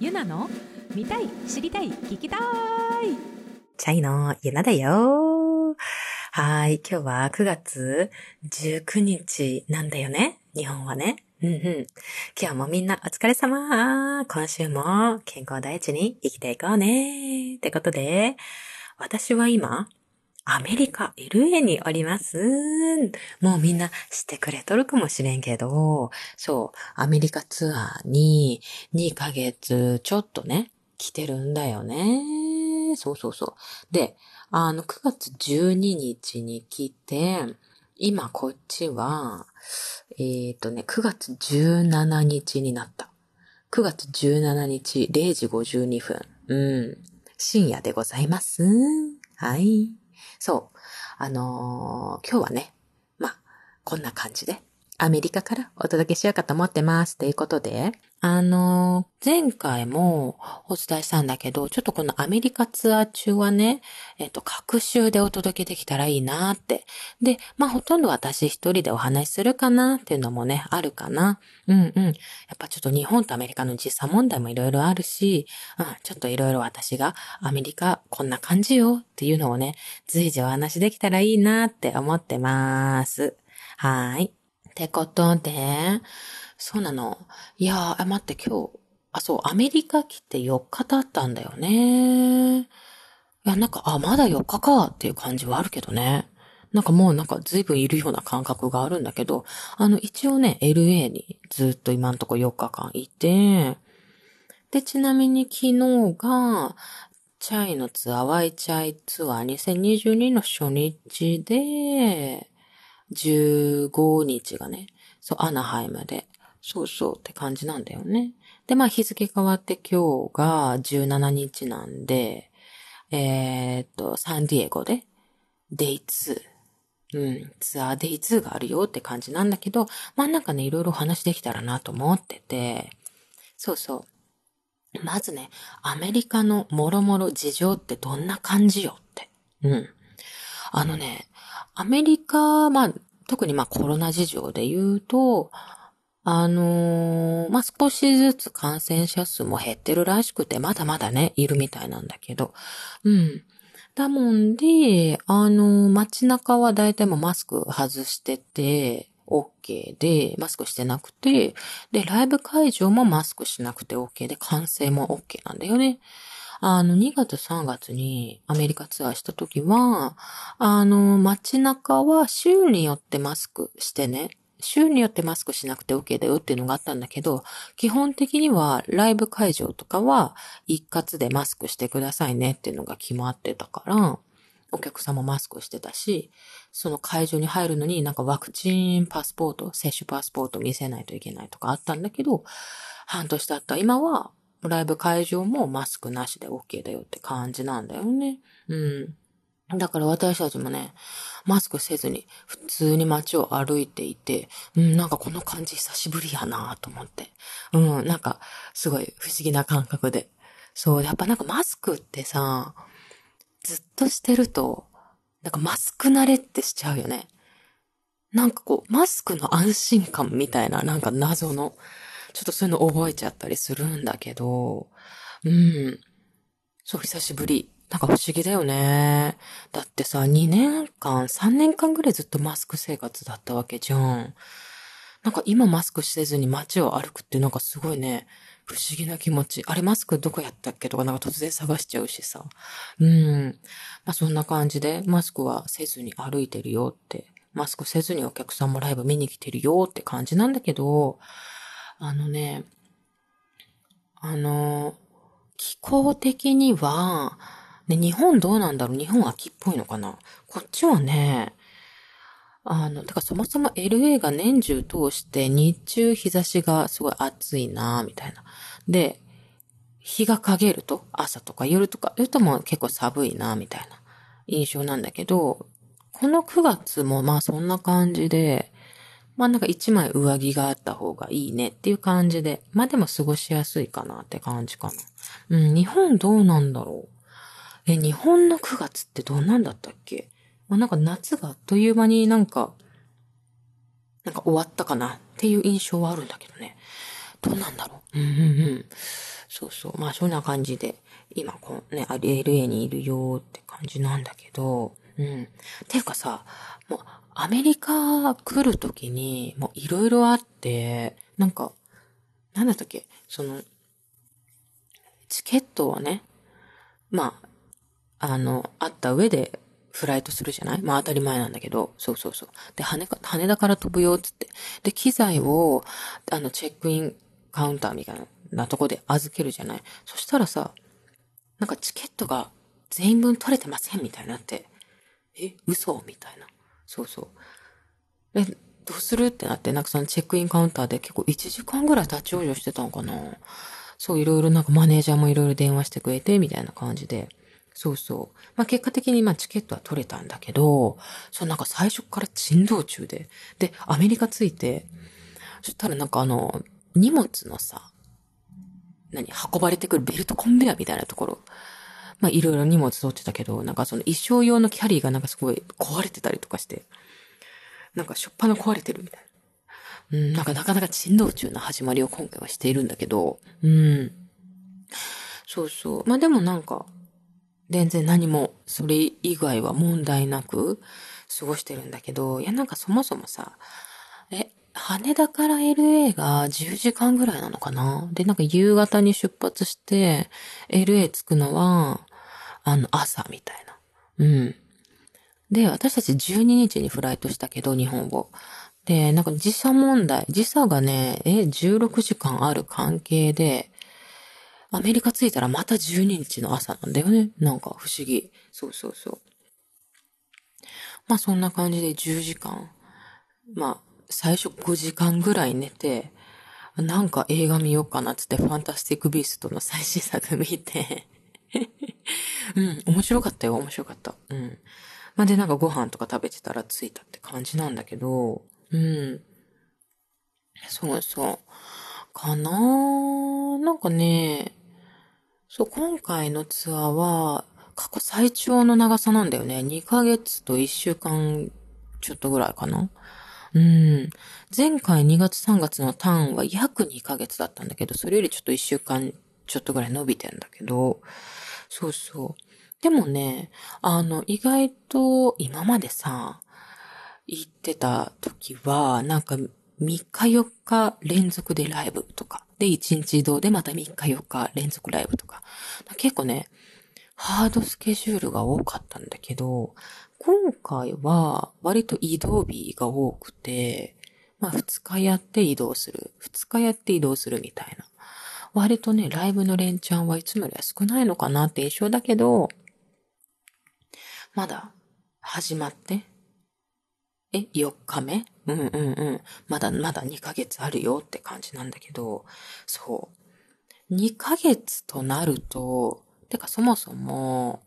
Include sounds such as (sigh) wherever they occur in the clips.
ゆなの見たい知りたい聞きたいチャイのゆなだよ。はい。今日は9月19日なんだよね。日本はね。うんうん。今日もみんなお疲れ様。今週も健康第一に生きていこうね。ってことで、私は今、アメリカ LA におります。もうみんな知ってくれとるかもしれんけど、そう、アメリカツアーに2ヶ月ちょっとね、来てるんだよね。そうそうそう。で、あの、9月12日に来て、今こっちは、えっ、ー、とね、9月17日になった。9月17日0時52分。うん。深夜でございます。はい。そう。あのー今日はね、まあ、こんな感じで、アメリカからお届けしようかと思ってます。ということで、あの前回もお伝えしたんだけど、ちょっとこのアメリカツアー中はね、えっ、と、各週でお届けできたらいいなって。で、まあ、ほとんど私一人でお話しするかなっていうのもね、あるかな。うんうん。やっぱちょっと日本とアメリカの時差問題もいろいろあるし、うん、ちょっといろいろ私がアメリカこんな感じよっていうのをね、随時お話できたらいいなって思ってます。はい。ってことで、そうなの。いやー、待って今日、あ、そう、アメリカ来て4日経ったんだよね。いや、なんか、あ、まだ4日かっていう感じはあるけどね。なんかもうなんか随分いるような感覚があるんだけど、あの、一応ね、LA にずっと今んとこ4日間いて、で、ちなみに昨日が、チャイのツアー、ワイチャイツアー2022の初日で、15日がね、そう、アナハイムで、そうそうって感じなんだよね。で、まあ日付変わって今日が17日なんで、えーっと、サンディエゴで、 Day 2。うん、ツアー Day 2があるよって感じなんだけど、まあなんかね、いろいろ話できたらなと思ってて、そうそう。まずね、アメリカのもろもろ事情ってどんな感じよって。うん。あのね、アメリカ、まあ、特にまあコロナ事情で言うと、あのーまあ、少しずつ感染者数も減ってるらしくて、まだまだね、いるみたいなんだけど。うん。だもんで、あのー街中は大体もうマスク外してて、OK で、マスクしてなくて、で、ライブ会場もマスクしなくて OK で、完成も OK なんだよね。あの、2月3月にアメリカツアーした時は、あの、街中は週によってマスクしてね、週によってマスクしなくて OK だよっていうのがあったんだけど、基本的にはライブ会場とかは一括でマスクしてくださいねっていうのが決まってたから、お客さんもマスクしてたし、その会場に入るのになんかワクチンパスポート、接種パスポート見せないといけないとかあったんだけど、半年経った今はライブ会場もマスクなしで OK だよって感じなんだよね。うん。だから私たちもね、マスクせずに普通に街を歩いていて、うん、なんかこの感じ久しぶりやなと思って。うん、なんかすごい不思議な感覚で。そう、やっぱなんかマスクってさ、ずっとしてると、なんかマスク慣れってしちゃうよね。なんかこう、マスクの安心感みたいな、なんか謎の、ちょっとそういうの覚えちゃったりするんだけど、うん。そう、久しぶり。なんか不思議だよね。だってさ、2年間、3年間ぐらいずっとマスク生活だったわけじゃん。なんか今マスクせずに街を歩くってなんかすごいね、不思議な気持ち。あれマスクどこやったっけとかなんか突然探しちゃうしさ。うん。まあそんな感じで、マスクはせずに歩いてるよって。マスクせずにお客さんもライブ見に来てるよって感じなんだけど、あのね、あの、気候的には、ね、日本どうなんだろう？日本秋っぽいのかな？こっちはね、あの、だからそもそも LA が年中通して日中日差しがすごい暑いなみたいな。で、日が陰ると朝とか夜とか言うとも結構寒いなみたいな印象なんだけど、この9月もまあそんな感じで、まあなんか一枚上着があった方がいいねっていう感じで、まあでも過ごしやすいかなって感じかな。うん、日本どうなんだろう。え、日本の9月ってどんなんだったっけ？まあ、なんか夏があっという間になんか、なんか終わったかなっていう印象はあるんだけどね。どうなんだろう？うんうんうん。そうそう。まあそんな感じで、今こうね、LA にいるよって感じなんだけど、うん。ていうかさ、もうアメリカ来るときに、もういろいろあって、なんか、なんだったっけ？その、チケットをね、まあ、あの、あった上でフライトするじゃない？まあ当たり前なんだけど、そうそうそう。で、羽か、羽田から飛ぶよ、つって。で、機材を、あの、チェックインカウンターみたいなとこで預けるじゃない？そしたらさ、なんかチケットが全員分取れてませんみたいになって、え、嘘？みたいな。そうそう。え、どうする？ってなって、なんかそのチェックインカウンターで結構1時間ぐらい立ち往生してたのかなそう、いろいろなんかマネージャーもいろいろ電話してくれて、みたいな感じで。そうそう。まあ結果的にまあチケットは取れたんだけど、そうなんか最初から珍道中で。で、アメリカ着いて、そしたらなんかあの、荷物のさ、何運ばれてくるベルトコンベヤみたいなところ。まあいろいろ荷物取ってたけど、なんかその衣装用のキャリーがなんかすごい壊れてたりとかして、なんかしょっぱな壊れてるみたいな。うん、なんかなかなか珍道中な始まりを今回はしているんだけど、うん。そうそう。まあでもなんか、全然何もそれ以外は問題なく過ごしてるんだけど、いやなんかそもそもさ、え、羽田から LA が10時間ぐらいなのかな？で、なんか夕方に出発して LA 着くのは、あの朝みたいな。うん。で、私たち12日にフライトしたけど、日本を。で、なんか時差問題、時差がね、え、16時間ある関係で、アメリカ着いたらまた12日の朝なんだよね。なんか不思議。そうそうそう。まあそんな感じで10時間。まあ最初5時間ぐらい寝て、なんか映画見ようかなっつってファンタスティックビーストの最新作見てうん、面白かったよ、面白かった。うん。まあ、で、なんかご飯とか食べてたら着いたって感じなんだけど、うん。そうそう。かなーなんかね、そう、今回のツアーは、過去最長の長さなんだよね。2ヶ月と1週間ちょっとぐらいかな。うん。前回2月3月のターンは約2ヶ月だったんだけど、それよりちょっと1週間ちょっとぐらい伸びてんだけど、そうそう。でもね、あの、意外と今までさ、行ってた時は、なんか3日4日連続でライブとか、で、1日移動でまた3日4日連続ライブとか。結構ね、ハードスケジュールが多かったんだけど、今回は割と移動日が多くて、まあ2日やって移動する。2日やって移動するみたいな。割とね、ライブの連チャンはいつもよりは少ないのかなって印象だけど、まだ始まってえ、4日目？うんうんうん。まだまだ2ヶ月あるよって感じなんだけど、そう。2ヶ月となると、てかそもそも、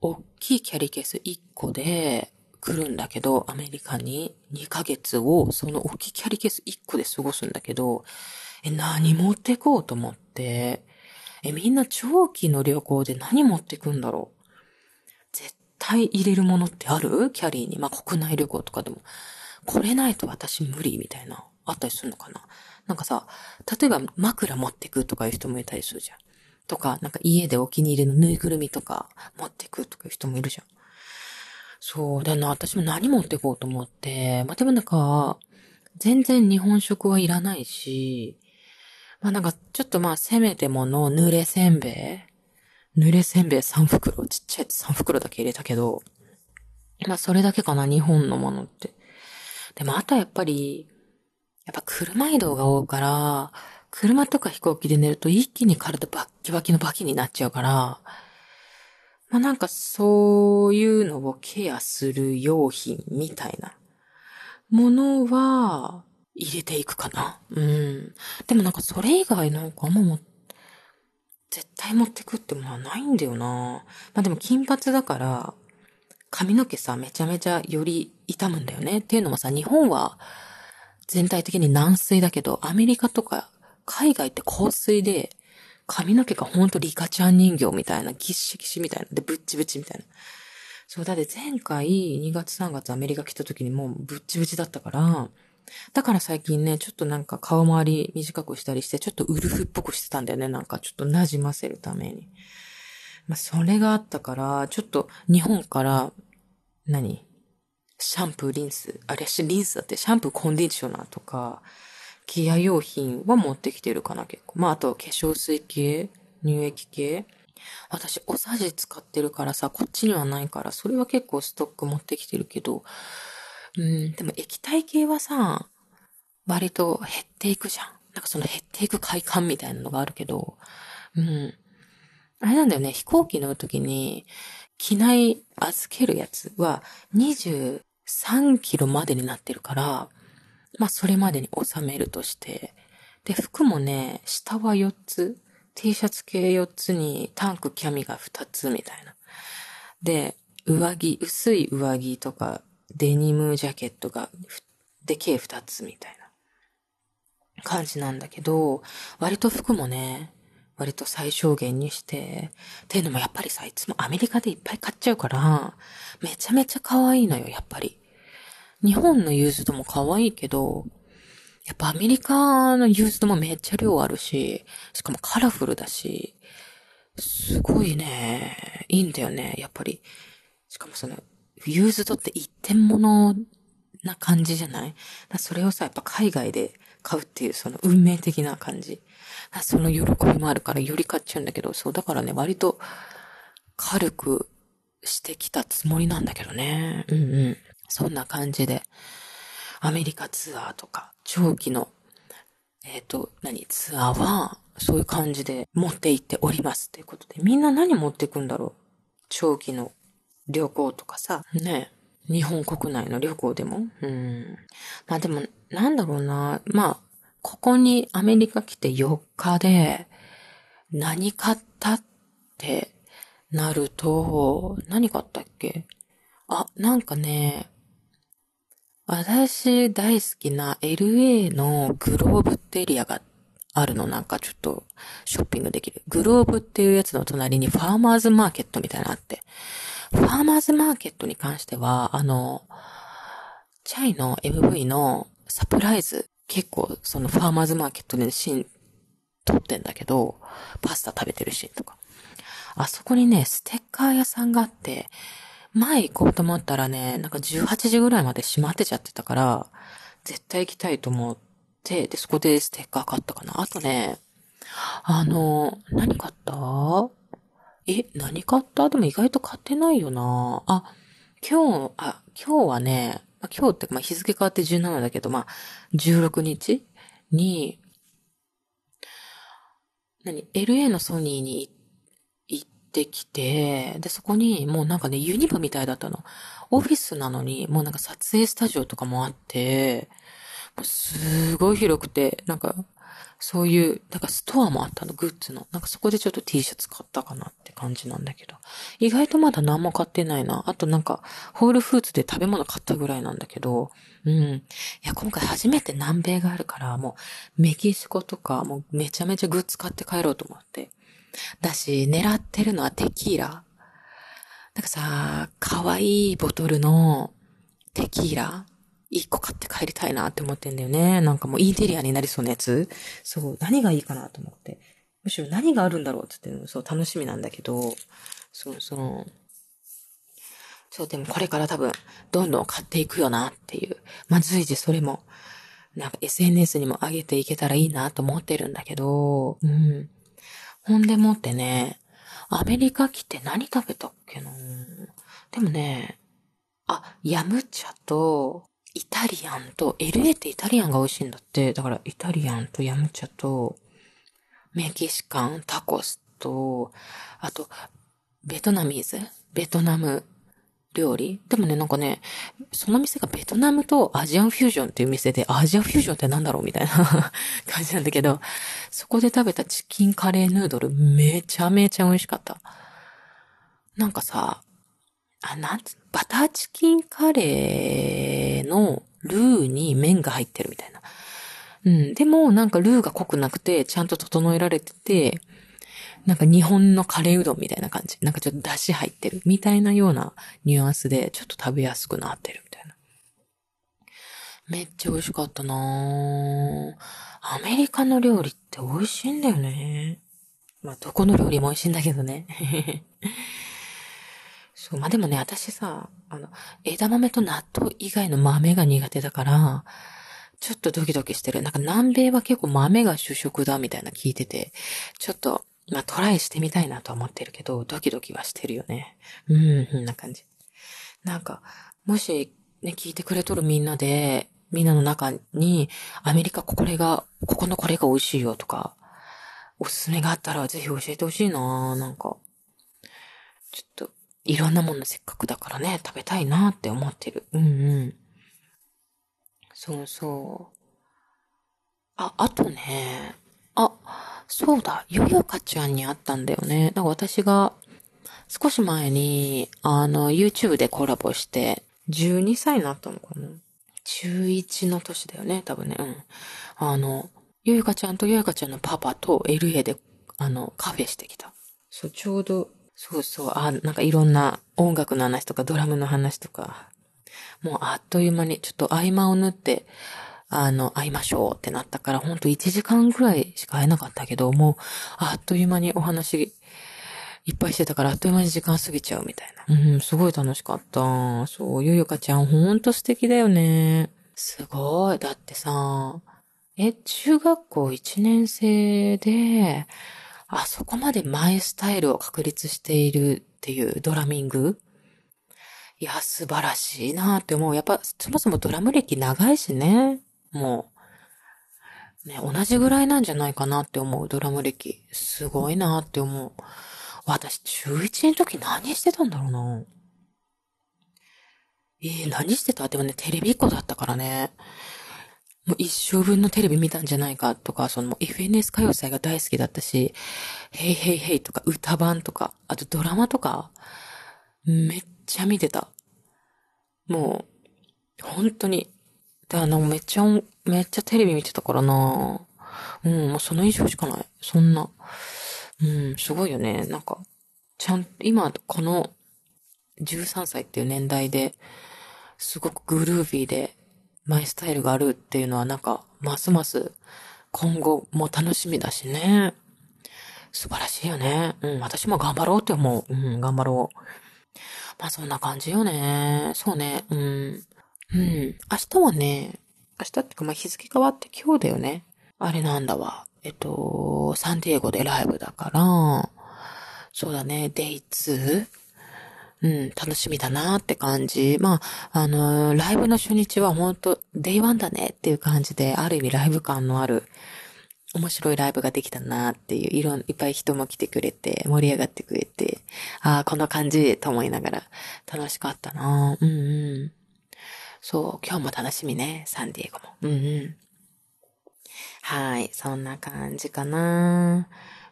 大きいキャリケース1個で来るんだけど、アメリカに2ヶ月をその大きいキャリケース1個で過ごすんだけど、え、何持ってこう？と思って、え、みんな長期の旅行で何持ってくんだろう絶対入れるものってある？キャリーに。まあ、国内旅行とかでも。これないと私無理みたいな、あったりするのかななんかさ、例えば枕持ってくとかいう人もいたりするじゃん。とか、なんか家でお気に入りのぬいぐるみとか持ってくとかいう人もいるじゃん。そうだな、私も何持ってこうと思って、まあ、でもなんか、全然日本食はいらないし、まあなんかちょっとまあせめてもの濡れせんべい。濡れせんべい3袋、ちっちゃいやつ3袋だけ入れたけど、まあそれだけかな、日本のものって。でもあとはやっぱり、やっぱ車移動が多いから、車とか飛行機で寝ると一気に体バッキバキのバキになっちゃうから、まあなんかそういうのをケアする用品みたいなものは入れていくかな？うん。でもなんかそれ以外なんかあんま持って絶対持ってくってものはないんだよなまあでも金髪だから、髪の毛さ、めちゃめちゃより痛むんだよね。っていうのもさ、日本は全体的に軟水だけど、アメリカとか海外って香水で、髪の毛がほんとリカちゃん人形みたいな、ギッシギシみたいな、で、ブッチブチみたいな。そう、だって前回2月3月アメリカ来た時にもうブッチブチだったから、だから最近ね、ちょっとなんか顔周り短くしたりして、ちょっとウルフっぽくしてたんだよね。なんかちょっと馴染ませるために。まあ、それがあったから、ちょっと日本から、何？シャンプー、リンス、あれ、リンスだって、シャンプー、コンディショナーとか、ケア用品は持ってきてるかな、結構。まあ、あと、化粧水系、乳液系。私、おさじ使ってるからさ、こっちにはないから、それは結構ストック持ってきてるけど、うん、でも液体系はさ、割と減っていくじゃん。なんかその減っていく快感みたいなのがあるけど、うん。あれなんだよね、飛行機乗るときに、機内預けるやつは23キロまでになってるから、まあそれまでに収めるとして、で、服もね、下は4つ、T シャツ系4つにタンクキャミが2つみたいな。で、上着、薄い上着とかデニムジャケットが、で、計2つみたいな感じなんだけど、割と服もね、割と最小限にして、っていうのもやっぱりさ、いつもアメリカでいっぱい買っちゃうから、めちゃめちゃ可愛いのよ、やっぱり。日本のユーズドも可愛いけど、やっぱアメリカのユーズドもめっちゃ量あるし、しかもカラフルだし、すごいね、いいんだよね、やっぱり。しかもその、ユーズドって一点物な感じじゃない？それをさ、やっぱ海外で買うっていうその運命的な感じ。その喜びもあるからより買っちゃうんだけど、そう、だからね、割と軽くしてきたつもりなんだけどね。うんうん。そんな感じで、アメリカツアーとか、長期の、えっ、ー、と、何、ツアーは、そういう感じで持って行っておりますっていうことで、みんな何持ってくんだろう？長期の旅行とかさ、ね。日本国内の旅行でも？うん。まあでも、なんだろうな。まあ、ここにアメリカ来て4日で、何買ったってなると、何買ったっけ？あ、なんかね、私大好きな LA のグローブってエリアがあるのなんかちょっとショッピングできる。グローブっていうやつの隣にファーマーズマーケットみたいなのあって。ファーマーズマーケットに関しては、あの、チャイの MV のサプライズ、結構そのファーマーズマーケットでシーン撮ってんだけど、パスタ食べてるシーンとか。あそこにね、ステッカー屋さんがあって、前行こうと思ったらね、なんか18時ぐらいまで閉まってちゃってたから、絶対行きたいと思って、で、そこでステッカー買ったかな。あとね、あの、何買った？え、何買った？でも意外と買ってないよなあ、今日、あ、今日はね、今日って、まあ、日付変わって17だけど、まあ、16日に、何 ?LA のソニーに行ってきて、で、そこにもうなんかね、ユニバみたいだったの。オフィスなのに、もうなんか撮影スタジオとかもあって、もうすごい広くて、なんか、そういう、なんかストアもあったの、グッズの。なんかそこでちょっと T シャツ買ったかなって感じなんだけど。意外とまだ何も買ってないな。あとなんか、ホールフーツで食べ物買ったぐらいなんだけど。うん。いや、今回初めて南米があるから、もう、メキシコとか、もうめちゃめちゃグッズ買って帰ろうと思って。だし、狙ってるのはテキーラ。なんかさ、可愛いボトルのテキーラ一個買って帰りたいなって思ってんだよね。なんかもうインテリアになりそうなやつ。そう、何がいいかなと思って。むしろ何があるんだろうって言ってそう楽しみなんだけど、そう、その、そう、でもこれから多分、どんどん買っていくよなっていう。まあ、随時それも、なんか SNS にも上げていけたらいいなと思ってるんだけど、うん。ほんでもってね、アメリカ来て何食べたっけなでもね、あ、ヤムチャと、イタリアンと、LA ってイタリアンが美味しいんだって。だからイタリアンとヤムチャと、メキシカン、タコスと、あと、ベトナミーズ？ベトナム料理？でもね、なんかね、その店がベトナムとアジアンフュージョンっていう店で、アジアンフュージョンってなんだろうみたいな (laughs) 感じなんだけど、そこで食べたチキンカレーヌードルめちゃめちゃ美味しかった。なんかさ、あ、なんつ、バターチキンカレーのルーに麺が入ってるみたいな。うん。でも、なんかルーが濃くなくて、ちゃんと整えられてて、なんか日本のカレーうどんみたいな感じ。なんかちょっと出汁入ってるみたいなようなニュアンスで、ちょっと食べやすくなってるみたいな。めっちゃ美味しかったなぁアメリカの料理って美味しいんだよね。まあ、どこの料理も美味しいんだけどね。そう、まあでもね、私さ、あの、枝豆と納豆以外の豆が苦手だから、ちょっとドキドキしてる。なんか南米は結構豆が主食だみたいな聞いてて、ちょっと、まあトライしてみたいなと思ってるけど、ドキドキはしてるよね。うん、こんな感じ。なんか、もし、ね、聞いてくれとるみんなで、みんなの中に、アメリカこれが、ここのこれが美味しいよとか、おすすめがあったらぜひ教えてほしいななんか。ちょっと、いろんなものせっかくだからね、食べたいなって思ってる。うんうん。そうそう。あ、あとね、あ、そうだ、よよかちゃんに会ったんだよね。なんか私が、少し前に、あの、YouTube でコラボして、12歳になったのかな中1の年だよね、多分ね。うん。あの、ゆゆかちゃんとゆゆかちゃんのパパと LA で、あの、カフェしてきた。そう、ちょうど、そうそう、あ、なんかいろんな音楽の話とかドラムの話とか、もうあっという間に、ちょっと合間を縫って、あの、会いましょうってなったから、ほんと1時間ぐらいしか会えなかったけど、もう、あっという間にお話、いっぱいしてたから、あっという間に時間過ぎちゃうみたいな。うん、すごい楽しかった。そう、ゆゆかちゃんほんと素敵だよね。すごい。だってさ、え、中学校1年生で、あそこまでマイスタイルを確立しているっていうドラミング？いや、素晴らしいなって思う。やっぱ、そもそもドラム歴長いしね。もう、ね、同じぐらいなんじゃないかなって思う、ドラム歴。すごいなって思う。私、中1の時何してたんだろうな。えー、何してた？でもね、テレビっ子だったからね。もう一生分のテレビ見たんじゃないかとか、その FNS 歌謡祭が大好きだったし、ヘイヘイヘイとか歌版とか、あとドラマとか、めっちゃ見てた。もう、本当に。で、あの、めっちゃ、めっちゃテレビ見てたからなうん、もうその以上しかない。そんな。うん、すごいよね。なんか、ちゃん、今、この13歳っていう年代で、すごくグルービーで、マイスタイルがあるっていうのはなんか、ますます今後も楽しみだしね。素晴らしいよね。うん、私も頑張ろうって思う。うん、頑張ろう。まあそんな感じよね。そうね。うん。うん。明日はね、明日ってかまあ日付変わって今日だよね。あれなんだわ。えっと、サンディエゴでライブだから、そうだね、 Day 2? うん、楽しみだなって感じ。まあ、あのーライブの初日は本当 Day One だねっていう感じで、ある意味ライブ感のある、面白いライブができたなっていう、いろん、いっぱい人も来てくれて、盛り上がってくれて、ああ、この感じと思いながら、楽しかったなうんうん。そう、今日も楽しみね、サンディエゴも。うんうん。はい、そんな感じかな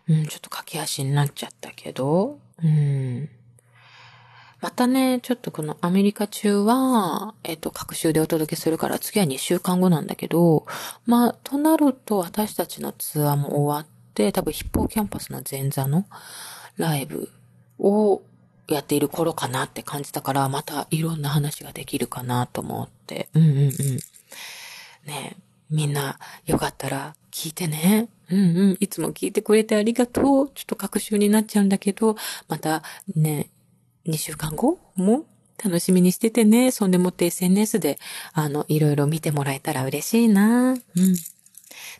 うん、ちょっと駆け足になっちゃったけど、うん。またね、ちょっとこのアメリカ中は、えっと、各週でお届けするから次は2週間後なんだけど、まあ、となると私たちのツアーも終わって、多分ヒッポーキャンパスの前座のライブをやっている頃かなって感じたから、またいろんな話ができるかなと思って。うんうんうん。ねみんなよかったら聞いてね。うんうん。いつも聞いてくれてありがとう。ちょっと各週になっちゃうんだけど、またね、2週間後？も楽しみにしててね。そんでもって SNS で、あの、いろいろ見てもらえたら嬉しいな。うん。っ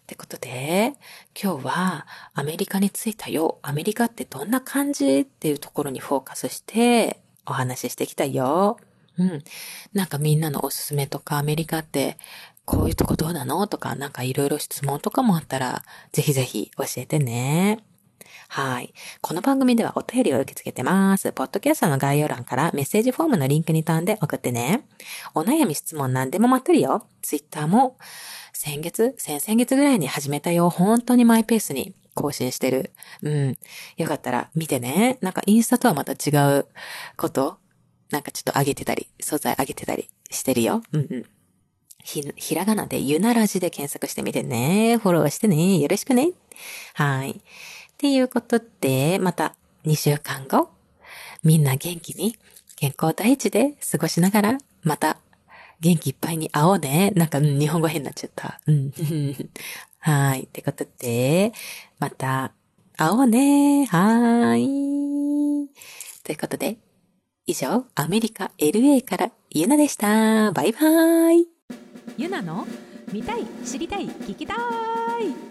てことで、今日はアメリカに着いたよ。アメリカってどんな感じ？っていうところにフォーカスしてお話ししてきたよ。うん。なんかみんなのおすすめとかアメリカってこういうとこどうなの？とかなんかいろいろ質問とかもあったらぜひぜひ教えてね。はい。この番組ではお便りを受け付けてます。ポッドキャストの概要欄からメッセージフォームのリンクに飛んで送ってね。お悩み質問なんでも待ってるよ。ツイッターも先月、先々月ぐらいに始めたよ。本当にマイペースに更新してる。うん。よかったら見てね。なんかインスタとはまた違うことなんかちょっと上げてたり、素材上げてたりしてるよ。うんうん。ひ、ひらがなでゆならじで検索してみてね。フォローしてね。よろしくね。はい。っていうことで、また2週間後、みんな元気に健康第一で過ごしながら、また元気いっぱいに会おうね。なんか、うん、日本語変になっちゃった。うん。(laughs) はい。ってことで、また会おうね。はい。ということで、以上、アメリカ LA からゆなでした。バイバーイ。ゆなの見たい知りたい聞きたい